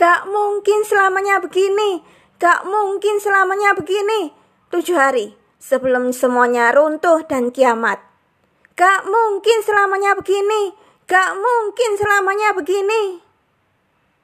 Gak mungkin selamanya begini. Gak mungkin selamanya begini. Tujuh hari sebelum semuanya runtuh dan kiamat. Gak mungkin selamanya begini. Gak mungkin selamanya begini.